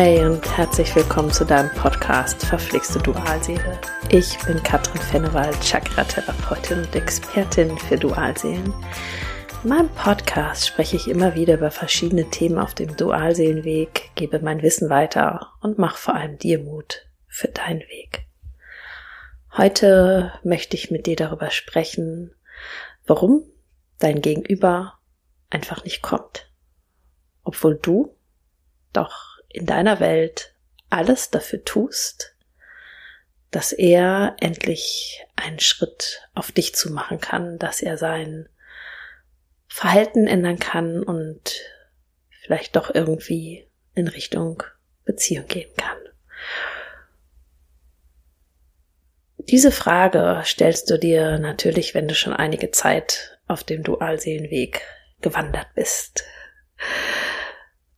Hey und herzlich willkommen zu deinem Podcast Verpflichste Dualseele. Ich bin Katrin Fennewald, Chakra-Therapeutin und Expertin für Dualseelen. In meinem Podcast spreche ich immer wieder über verschiedene Themen auf dem Dualseelenweg, gebe mein Wissen weiter und mache vor allem dir Mut für deinen Weg. Heute möchte ich mit dir darüber sprechen, warum dein Gegenüber einfach nicht kommt, obwohl du doch in deiner Welt alles dafür tust, dass er endlich einen Schritt auf dich zu machen kann, dass er sein Verhalten ändern kann und vielleicht doch irgendwie in Richtung Beziehung gehen kann. Diese Frage stellst du dir natürlich, wenn du schon einige Zeit auf dem Dualseelenweg gewandert bist.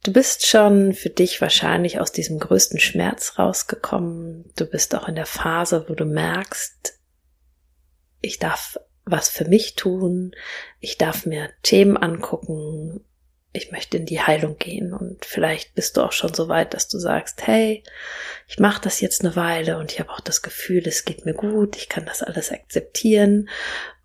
Du bist schon für dich wahrscheinlich aus diesem größten Schmerz rausgekommen. Du bist auch in der Phase, wo du merkst, ich darf was für mich tun, ich darf mir Themen angucken, ich möchte in die Heilung gehen und vielleicht bist du auch schon so weit, dass du sagst, hey, ich mache das jetzt eine Weile und ich habe auch das Gefühl, es geht mir gut, ich kann das alles akzeptieren.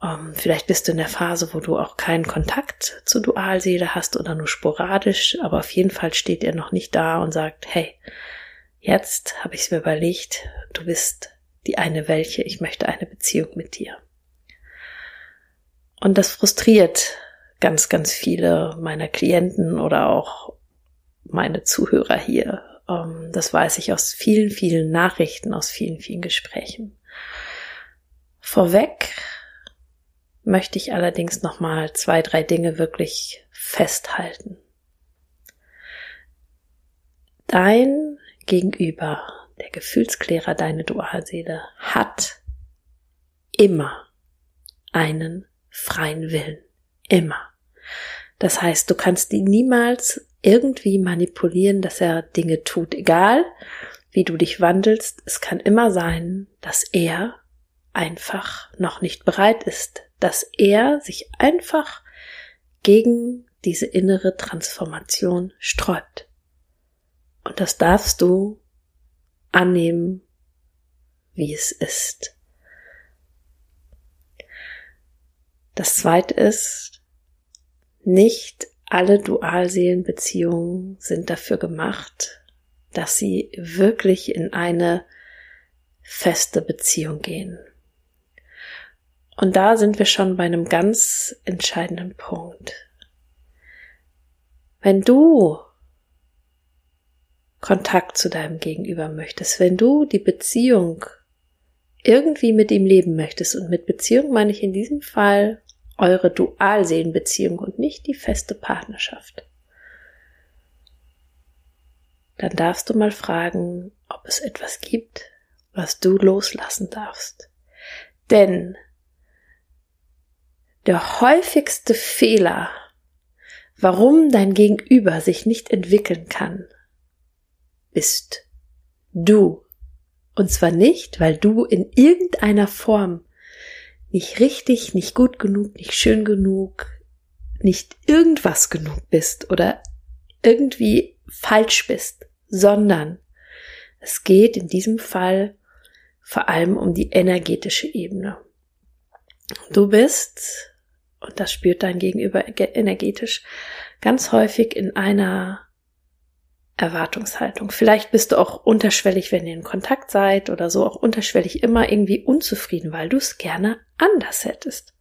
Ähm, vielleicht bist du in der Phase, wo du auch keinen Kontakt zur Dualseele hast oder nur sporadisch, aber auf jeden Fall steht er noch nicht da und sagt, hey, jetzt habe ich es mir überlegt, du bist die eine welche, ich möchte eine Beziehung mit dir. Und das frustriert ganz, ganz viele meiner Klienten oder auch meine Zuhörer hier. Ähm, das weiß ich aus vielen, vielen Nachrichten, aus vielen, vielen Gesprächen. Vorweg möchte ich allerdings nochmal zwei, drei Dinge wirklich festhalten. Dein Gegenüber, der Gefühlsklärer, deine Dualseele, hat immer einen freien Willen. Immer. Das heißt, du kannst ihn niemals irgendwie manipulieren, dass er Dinge tut, egal wie du dich wandelst. Es kann immer sein, dass er einfach noch nicht bereit ist, dass er sich einfach gegen diese innere Transformation sträubt. Und das darfst du annehmen, wie es ist. Das zweite ist, nicht alle Dualseelenbeziehungen sind dafür gemacht, dass sie wirklich in eine feste Beziehung gehen. Und da sind wir schon bei einem ganz entscheidenden Punkt. Wenn du Kontakt zu deinem Gegenüber möchtest, wenn du die Beziehung irgendwie mit ihm leben möchtest, und mit Beziehung meine ich in diesem Fall eure Dualseelenbeziehung und nicht die feste Partnerschaft. Dann darfst du mal fragen, ob es etwas gibt, was du loslassen darfst. Denn der häufigste Fehler, warum dein Gegenüber sich nicht entwickeln kann, bist du. Und zwar nicht, weil du in irgendeiner Form nicht richtig, nicht gut genug, nicht schön genug, nicht irgendwas genug bist oder irgendwie falsch bist, sondern es geht in diesem Fall vor allem um die energetische Ebene. Du bist, und das spürt dein Gegenüber energetisch, ganz häufig in einer Erwartungshaltung. Vielleicht bist du auch unterschwellig, wenn ihr in Kontakt seid oder so, auch unterschwellig immer irgendwie unzufrieden, weil du es gerne anders hättest.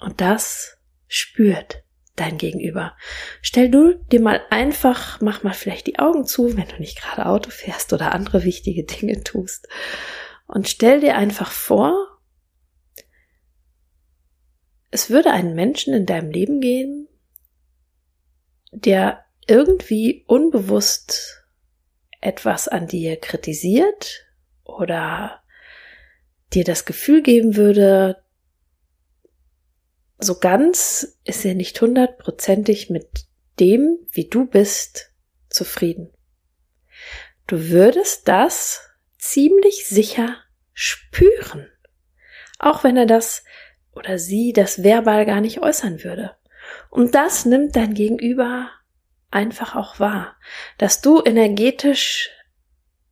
Und das spürt dein Gegenüber. Stell du dir mal einfach, mach mal vielleicht die Augen zu, wenn du nicht gerade Auto fährst oder andere wichtige Dinge tust. Und stell dir einfach vor, es würde einen Menschen in deinem Leben gehen, der irgendwie unbewusst etwas an dir kritisiert oder dir das Gefühl geben würde, so ganz ist er nicht hundertprozentig mit dem, wie du bist, zufrieden. Du würdest das ziemlich sicher spüren, auch wenn er das oder sie das verbal gar nicht äußern würde. Und das nimmt dein Gegenüber einfach auch wahr, dass du energetisch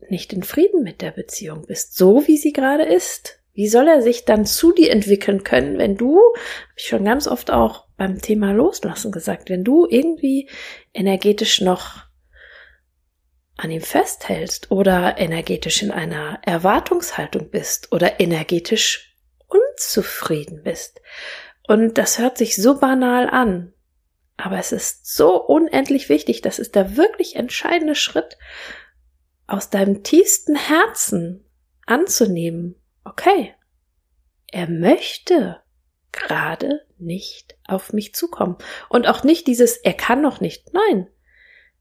nicht in Frieden mit der Beziehung bist, so wie sie gerade ist. Wie soll er sich dann zu dir entwickeln können, wenn du, habe ich schon ganz oft auch beim Thema Loslassen gesagt, wenn du irgendwie energetisch noch an ihm festhältst oder energetisch in einer Erwartungshaltung bist oder energetisch unzufrieden bist. Und das hört sich so banal an, aber es ist so unendlich wichtig. Das ist der wirklich entscheidende Schritt, aus deinem tiefsten Herzen anzunehmen. Okay, er möchte gerade nicht auf mich zukommen. Und auch nicht dieses, er kann noch nicht. Nein,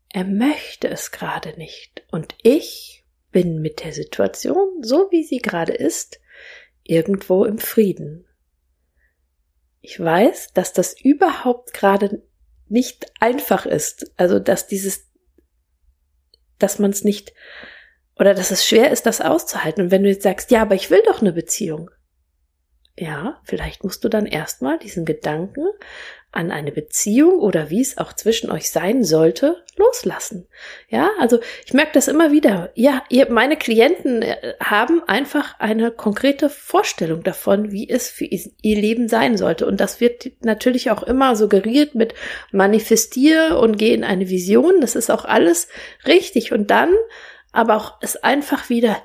er möchte es gerade nicht. Und ich bin mit der Situation, so wie sie gerade ist, irgendwo im Frieden. Ich weiß, dass das überhaupt gerade nicht einfach ist. Also, dass dieses, dass man es nicht, oder dass es schwer ist, das auszuhalten. Und wenn du jetzt sagst, ja, aber ich will doch eine Beziehung. Ja, vielleicht musst du dann erstmal diesen Gedanken an eine Beziehung oder wie es auch zwischen euch sein sollte, loslassen. Ja, also ich merke das immer wieder. Ja, ihr, meine Klienten äh, haben einfach eine konkrete Vorstellung davon, wie es für ihr Leben sein sollte. Und das wird natürlich auch immer suggeriert mit manifestier und geh in eine Vision. Das ist auch alles richtig. Und dann aber auch es einfach wieder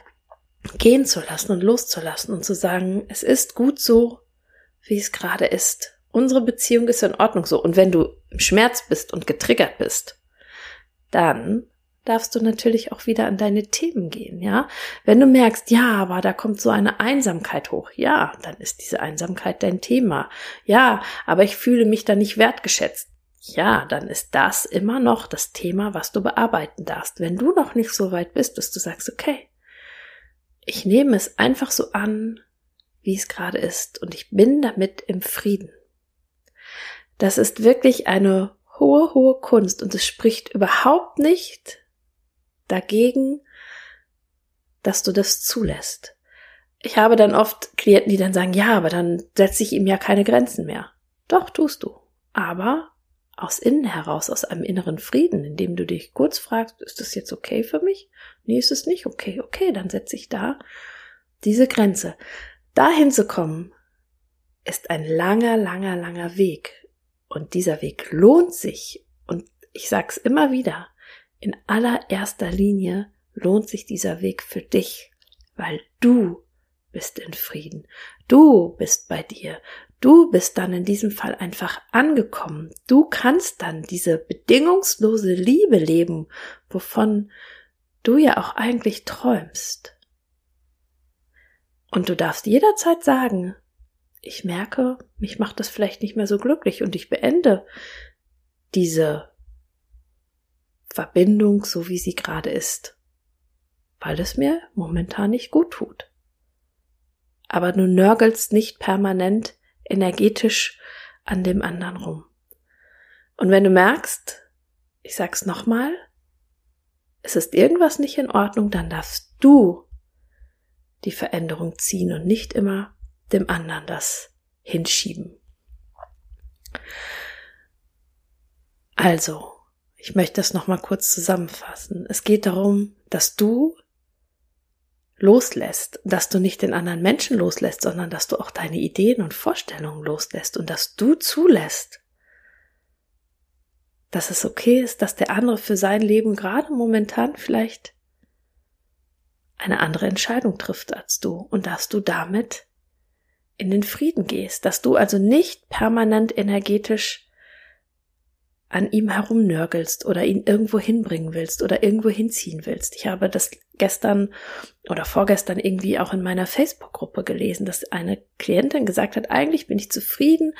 gehen zu lassen und loszulassen und zu sagen, es ist gut so, wie es gerade ist unsere Beziehung ist in Ordnung so. Und wenn du im Schmerz bist und getriggert bist, dann darfst du natürlich auch wieder an deine Themen gehen, ja? Wenn du merkst, ja, aber da kommt so eine Einsamkeit hoch, ja, dann ist diese Einsamkeit dein Thema. Ja, aber ich fühle mich da nicht wertgeschätzt. Ja, dann ist das immer noch das Thema, was du bearbeiten darfst. Wenn du noch nicht so weit bist, dass du sagst, okay, ich nehme es einfach so an, wie es gerade ist und ich bin damit im Frieden. Das ist wirklich eine hohe, hohe Kunst und es spricht überhaupt nicht dagegen, dass du das zulässt. Ich habe dann oft Klienten, die dann sagen, ja, aber dann setze ich ihm ja keine Grenzen mehr. Doch, tust du. Aber aus innen heraus, aus einem inneren Frieden, indem du dich kurz fragst, ist das jetzt okay für mich? Nee, ist es nicht okay. Okay, dann setze ich da diese Grenze. Dahin zu kommen, ist ein langer, langer, langer Weg. Und dieser Weg lohnt sich. Und ich sag's immer wieder. In allererster Linie lohnt sich dieser Weg für dich, weil du bist in Frieden. Du bist bei dir. Du bist dann in diesem Fall einfach angekommen. Du kannst dann diese bedingungslose Liebe leben, wovon du ja auch eigentlich träumst. Und du darfst jederzeit sagen, ich merke, mich macht das vielleicht nicht mehr so glücklich und ich beende diese Verbindung so wie sie gerade ist, weil es mir momentan nicht gut tut. Aber du nörgelst nicht permanent energetisch an dem anderen rum. Und wenn du merkst, ich sag's nochmal, es ist irgendwas nicht in Ordnung, dann darfst du die Veränderung ziehen und nicht immer dem anderen das hinschieben. Also, ich möchte das nochmal kurz zusammenfassen. Es geht darum, dass du loslässt, dass du nicht den anderen Menschen loslässt, sondern dass du auch deine Ideen und Vorstellungen loslässt und dass du zulässt, dass es okay ist, dass der andere für sein Leben gerade momentan vielleicht eine andere Entscheidung trifft als du und dass du damit in den Frieden gehst, dass du also nicht permanent energetisch an ihm herumnörgelst oder ihn irgendwo hinbringen willst oder irgendwo hinziehen willst. Ich habe das gestern oder vorgestern irgendwie auch in meiner Facebook-Gruppe gelesen, dass eine Klientin gesagt hat, eigentlich bin ich zufrieden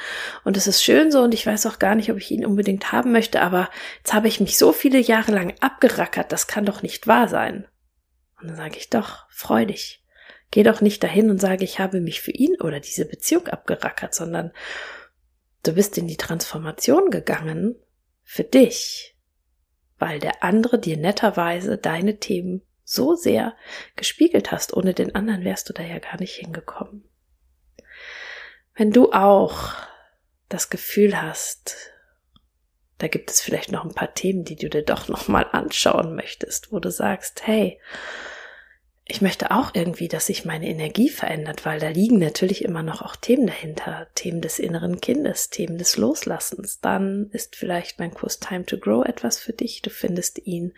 und es ist schön so und ich weiß auch gar nicht, ob ich ihn unbedingt haben möchte, aber jetzt habe ich mich so viele Jahre lang abgerackert, das kann doch nicht wahr sein. Und dann sage ich doch, freu dich. Geh doch nicht dahin und sage, ich habe mich für ihn oder diese Beziehung abgerackert, sondern du bist in die Transformation gegangen für dich, weil der andere dir netterweise deine Themen so sehr gespiegelt hast. Ohne den anderen wärst du da ja gar nicht hingekommen. Wenn du auch das Gefühl hast, da gibt es vielleicht noch ein paar Themen, die du dir doch noch mal anschauen möchtest, wo du sagst, hey, ich möchte auch irgendwie, dass sich meine Energie verändert, weil da liegen natürlich immer noch auch Themen dahinter, Themen des inneren Kindes, Themen des Loslassens. Dann ist vielleicht mein Kurs Time to Grow etwas für dich. Du findest ihn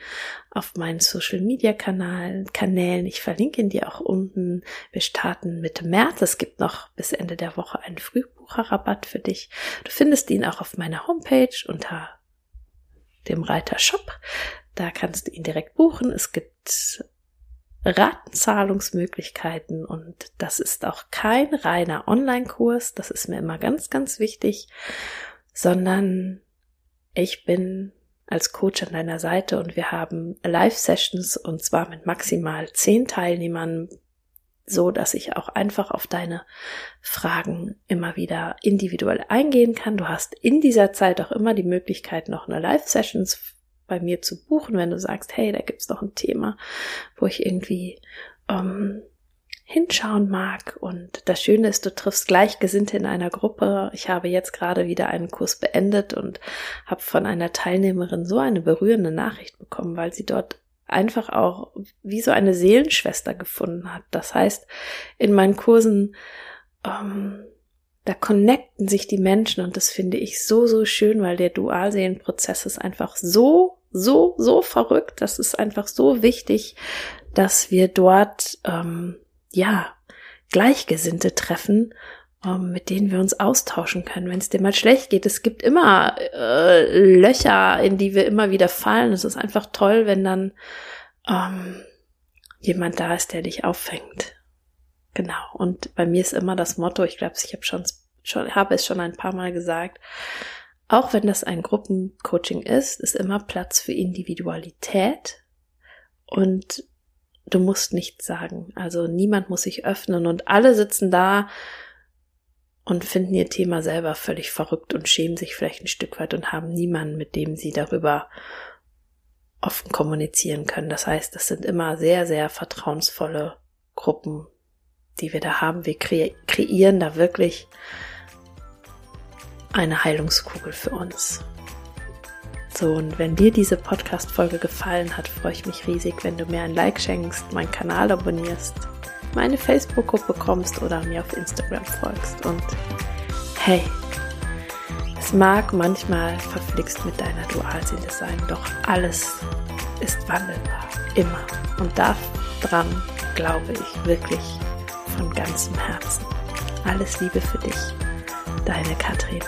auf meinen Social Media Kanälen, Kanälen. Ich verlinke ihn dir auch unten. Wir starten Mitte März. Es gibt noch bis Ende der Woche einen Frühbucherrabatt für dich. Du findest ihn auch auf meiner Homepage unter dem Reiter Shop. Da kannst du ihn direkt buchen. Es gibt Ratenzahlungsmöglichkeiten. Und das ist auch kein reiner Online-Kurs, das ist mir immer ganz, ganz wichtig, sondern ich bin als Coach an deiner Seite und wir haben Live-Sessions und zwar mit maximal zehn Teilnehmern, so dass ich auch einfach auf deine Fragen immer wieder individuell eingehen kann. Du hast in dieser Zeit auch immer die Möglichkeit, noch eine Live-Sessions bei mir zu buchen, wenn du sagst, hey, da gibt's doch ein Thema, wo ich irgendwie ähm, hinschauen mag. Und das Schöne ist, du triffst Gleichgesinnte in einer Gruppe. Ich habe jetzt gerade wieder einen Kurs beendet und habe von einer Teilnehmerin so eine berührende Nachricht bekommen, weil sie dort einfach auch wie so eine Seelenschwester gefunden hat. Das heißt, in meinen Kursen ähm, da connecten sich die Menschen und das finde ich so, so schön, weil der Dualseelenprozess ist einfach so so, so verrückt. Das ist einfach so wichtig, dass wir dort, ähm, ja, Gleichgesinnte treffen, ähm, mit denen wir uns austauschen können, wenn es dir mal schlecht geht. Es gibt immer äh, Löcher, in die wir immer wieder fallen. Es ist einfach toll, wenn dann ähm, jemand da ist, der dich auffängt. Genau. Und bei mir ist immer das Motto, ich glaube, ich habe schon, schon, habe es schon ein paar Mal gesagt, auch wenn das ein Gruppencoaching ist, ist immer Platz für Individualität und du musst nichts sagen. Also niemand muss sich öffnen und alle sitzen da und finden ihr Thema selber völlig verrückt und schämen sich vielleicht ein Stück weit und haben niemanden, mit dem sie darüber offen kommunizieren können. Das heißt, das sind immer sehr, sehr vertrauensvolle Gruppen, die wir da haben. Wir kre kreieren da wirklich eine Heilungskugel für uns. So, und wenn dir diese Podcast-Folge gefallen hat, freue ich mich riesig, wenn du mir ein Like schenkst, meinen Kanal abonnierst, meine Facebook-Gruppe kommst oder mir auf Instagram folgst. Und hey, es mag manchmal verflixt mit deiner Dualseele sein, doch alles ist wandelbar, immer. Und daran glaube ich wirklich von ganzem Herzen. Alles Liebe für dich deine Katrin.